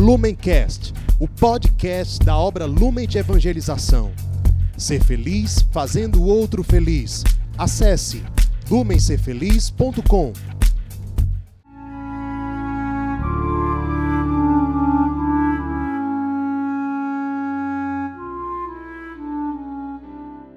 Lumencast, o podcast da obra Lumen de Evangelização. Ser feliz fazendo o outro feliz. Acesse lumencerfeliz.com.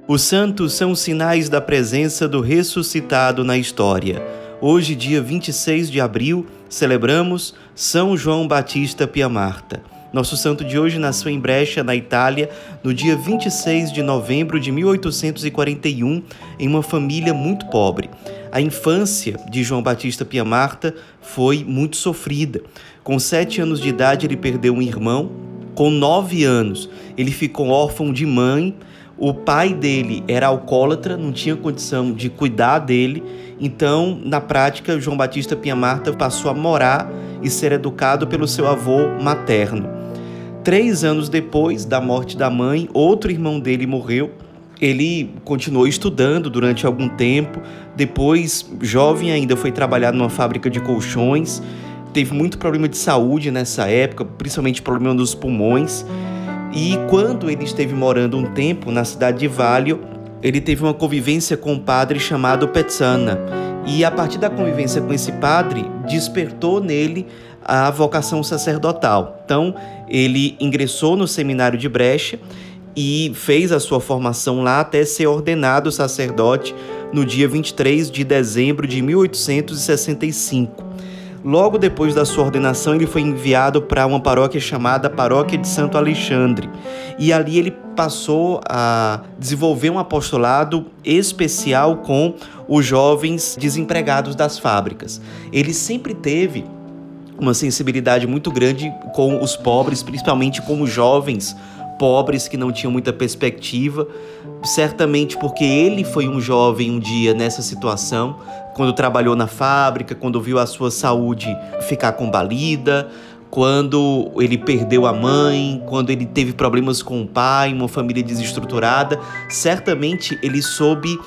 Os santos são sinais da presença do ressuscitado na história. Hoje, dia 26 de abril, celebramos São João Batista Pia Marta. Nosso santo de hoje nasceu em Brecha, na Itália, no dia 26 de novembro de 1841, em uma família muito pobre. A infância de João Batista Pia Marta foi muito sofrida. Com sete anos de idade, ele perdeu um irmão. Com nove anos, ele ficou órfão de mãe o pai dele era alcoólatra, não tinha condição de cuidar dele, então, na prática, João Batista Pinha Marta passou a morar e ser educado pelo seu avô materno. Três anos depois da morte da mãe, outro irmão dele morreu. Ele continuou estudando durante algum tempo. Depois, jovem ainda, foi trabalhar numa fábrica de colchões. Teve muito problema de saúde nessa época, principalmente problema dos pulmões. E quando ele esteve morando um tempo na cidade de Valio, ele teve uma convivência com um padre chamado Petzana. E a partir da convivência com esse padre, despertou nele a vocação sacerdotal. Então, ele ingressou no seminário de Brecha e fez a sua formação lá até ser ordenado sacerdote no dia 23 de dezembro de 1865. Logo depois da sua ordenação, ele foi enviado para uma paróquia chamada Paróquia de Santo Alexandre. E ali ele passou a desenvolver um apostolado especial com os jovens desempregados das fábricas. Ele sempre teve uma sensibilidade muito grande com os pobres, principalmente com os jovens pobres que não tinham muita perspectiva, certamente porque ele foi um jovem um dia nessa situação, quando trabalhou na fábrica, quando viu a sua saúde ficar combalida, quando ele perdeu a mãe, quando ele teve problemas com o pai, uma família desestruturada, certamente ele soube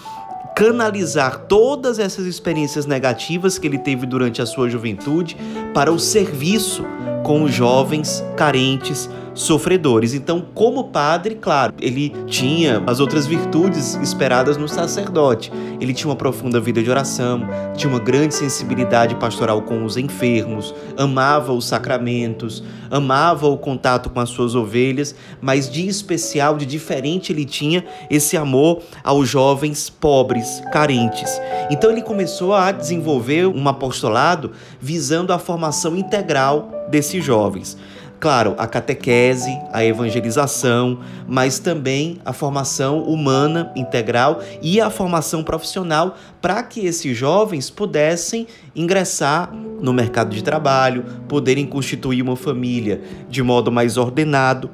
canalizar todas essas experiências negativas que ele teve durante a sua juventude para o serviço com os jovens carentes, sofredores. Então, como padre, claro, ele tinha as outras virtudes esperadas no sacerdote. Ele tinha uma profunda vida de oração, tinha uma grande sensibilidade pastoral com os enfermos, amava os sacramentos, amava o contato com as suas ovelhas, mas de especial, de diferente, ele tinha esse amor aos jovens pobres, carentes. Então ele começou a desenvolver um apostolado visando a formação integral desses jovens. Claro, a catequese, a evangelização, mas também a formação humana integral e a formação profissional para que esses jovens pudessem ingressar no mercado de trabalho, poderem constituir uma família de modo mais ordenado.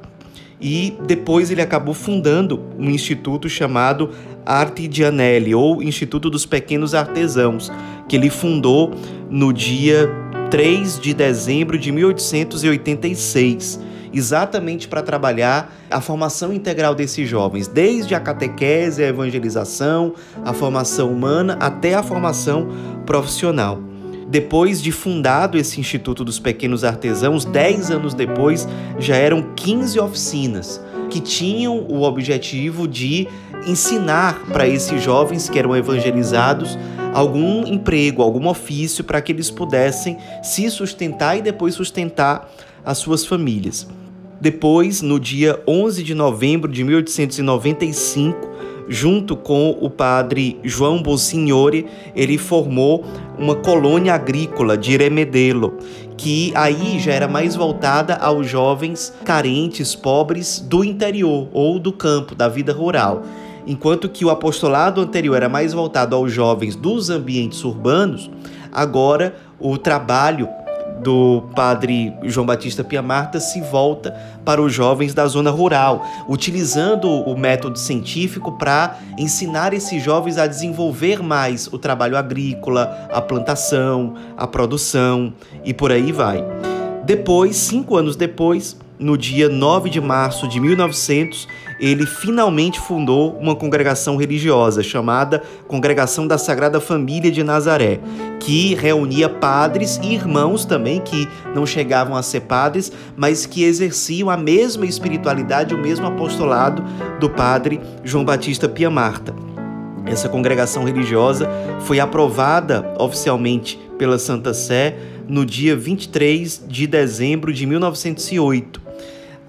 E depois ele acabou fundando um instituto chamado Artigianelli, ou Instituto dos Pequenos Artesãos, que ele fundou no dia 3 de dezembro de 1886, exatamente para trabalhar a formação integral desses jovens, desde a catequese, a evangelização, a formação humana até a formação profissional. Depois de fundado esse Instituto dos Pequenos Artesãos, 10 anos depois, já eram 15 oficinas que tinham o objetivo de ensinar para esses jovens que eram evangelizados algum emprego, algum ofício para que eles pudessem se sustentar e depois sustentar as suas famílias. Depois, no dia 11 de novembro de 1895, junto com o padre João Bonsignore, ele formou uma colônia agrícola de Remedelo, que aí já era mais voltada aos jovens carentes, pobres do interior ou do campo, da vida rural. Enquanto que o apostolado anterior era mais voltado aos jovens dos ambientes urbanos, agora o trabalho do padre João Batista Pia Marta se volta para os jovens da zona rural, utilizando o método científico para ensinar esses jovens a desenvolver mais o trabalho agrícola, a plantação, a produção e por aí vai. Depois, cinco anos depois, no dia 9 de março de 1900, ele finalmente fundou uma congregação religiosa chamada Congregação da Sagrada Família de Nazaré, que reunia padres e irmãos também que não chegavam a ser padres, mas que exerciam a mesma espiritualidade, o mesmo apostolado do padre João Batista Pia Marta. Essa congregação religiosa foi aprovada oficialmente pela Santa Sé no dia 23 de dezembro de 1908.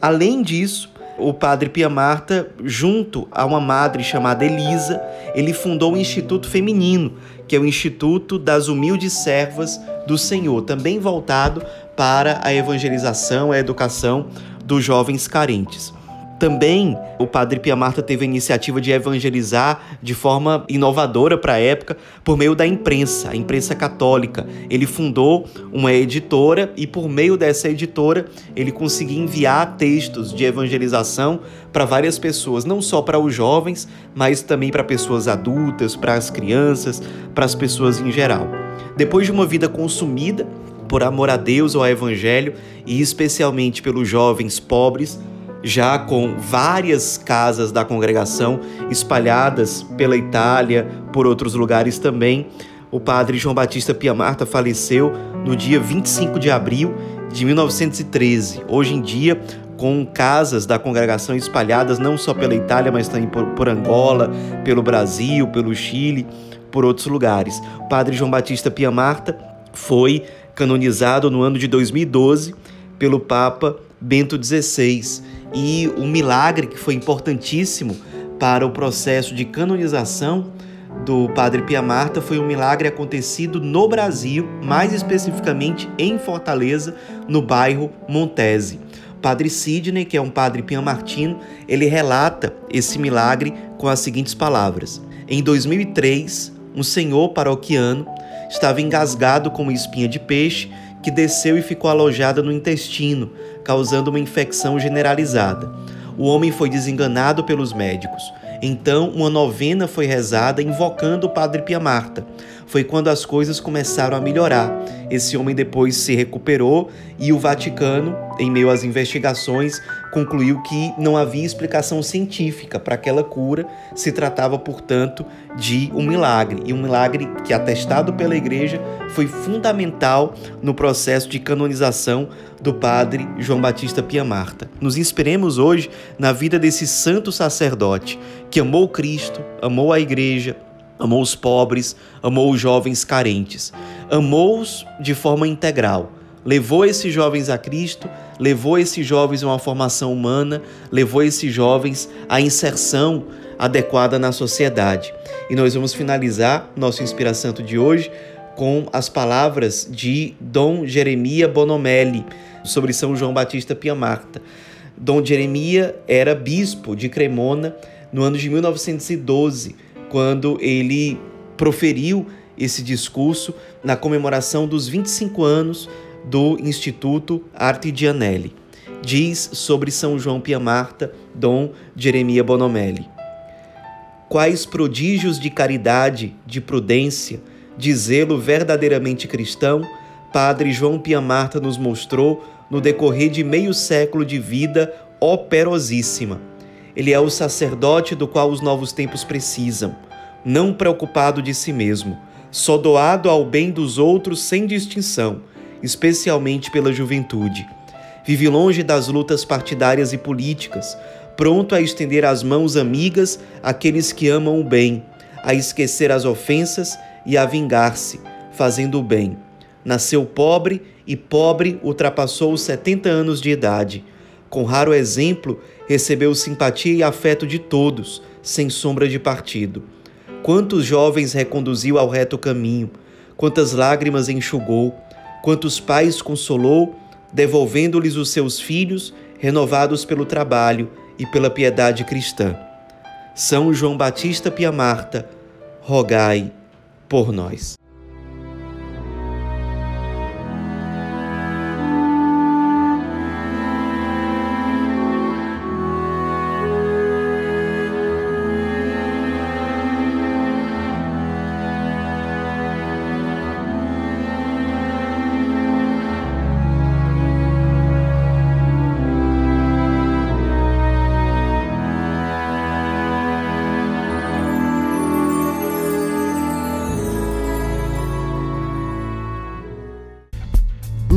Além disso, o padre Pia Marta, junto a uma madre chamada Elisa, ele fundou o Instituto Feminino, que é o Instituto das Humildes Servas do Senhor, também voltado para a evangelização e a educação dos jovens carentes. Também o padre Pia Marta teve a iniciativa de evangelizar de forma inovadora para a época por meio da imprensa, a imprensa católica. Ele fundou uma editora e por meio dessa editora ele conseguia enviar textos de evangelização para várias pessoas, não só para os jovens, mas também para pessoas adultas, para as crianças, para as pessoas em geral. Depois de uma vida consumida por amor a Deus ou ao evangelho e especialmente pelos jovens pobres, já com várias casas da congregação espalhadas pela Itália, por outros lugares também. O padre João Batista Piamarta faleceu no dia 25 de abril de 1913. Hoje em dia, com casas da congregação espalhadas não só pela Itália, mas também por, por Angola, pelo Brasil, pelo Chile, por outros lugares. O padre João Batista Piamarta foi canonizado no ano de 2012 pelo Papa Bento XVI e o milagre que foi importantíssimo para o processo de canonização do Padre Pia Marta foi um milagre acontecido no Brasil, mais especificamente em Fortaleza, no bairro Montese. Padre Sidney, que é um padre piamartino, ele relata esse milagre com as seguintes palavras: Em 2003, um senhor paroquiano estava engasgado com uma espinha de peixe que desceu e ficou alojada no intestino, causando uma infecção generalizada. O homem foi desenganado pelos médicos. Então, uma novena foi rezada invocando o Padre Pia Marta. Foi quando as coisas começaram a melhorar. Esse homem depois se recuperou e o Vaticano, em meio às investigações, concluiu que não havia explicação científica para aquela cura, se tratava, portanto, de um milagre. E um milagre que, atestado pela Igreja, foi fundamental no processo de canonização do padre João Batista Pia Marta. Nos inspiremos hoje na vida desse santo sacerdote que amou Cristo, amou a Igreja, amou os pobres, amou os jovens carentes, amou-os de forma integral. Levou esses jovens a Cristo, levou esses jovens a uma formação humana, levou esses jovens à inserção adequada na sociedade. E nós vamos finalizar nosso Inspira Santo de hoje com as palavras de Dom Jeremia Bonomelli sobre São João Batista Piamarta. Dom Jeremia era bispo de Cremona no ano de 1912 quando ele proferiu esse discurso na comemoração dos 25 anos do Instituto Arte Gianelli. Diz sobre São João Pia Marta, Dom Jeremia Bonomelli. Quais prodígios de caridade, de prudência, de zelo verdadeiramente cristão, Padre João Pia Marta nos mostrou no decorrer de meio século de vida operosíssima ele é o sacerdote do qual os novos tempos precisam, não preocupado de si mesmo, só doado ao bem dos outros sem distinção, especialmente pela juventude. Vive longe das lutas partidárias e políticas, pronto a estender as mãos amigas àqueles que amam o bem, a esquecer as ofensas e a vingar-se, fazendo o bem. Nasceu pobre e pobre ultrapassou os 70 anos de idade. Com raro exemplo, recebeu simpatia e afeto de todos, sem sombra de partido. Quantos jovens reconduziu ao reto caminho, quantas lágrimas enxugou, quantos pais consolou, devolvendo-lhes os seus filhos, renovados pelo trabalho e pela piedade cristã. São João Batista Pia Marta, rogai por nós.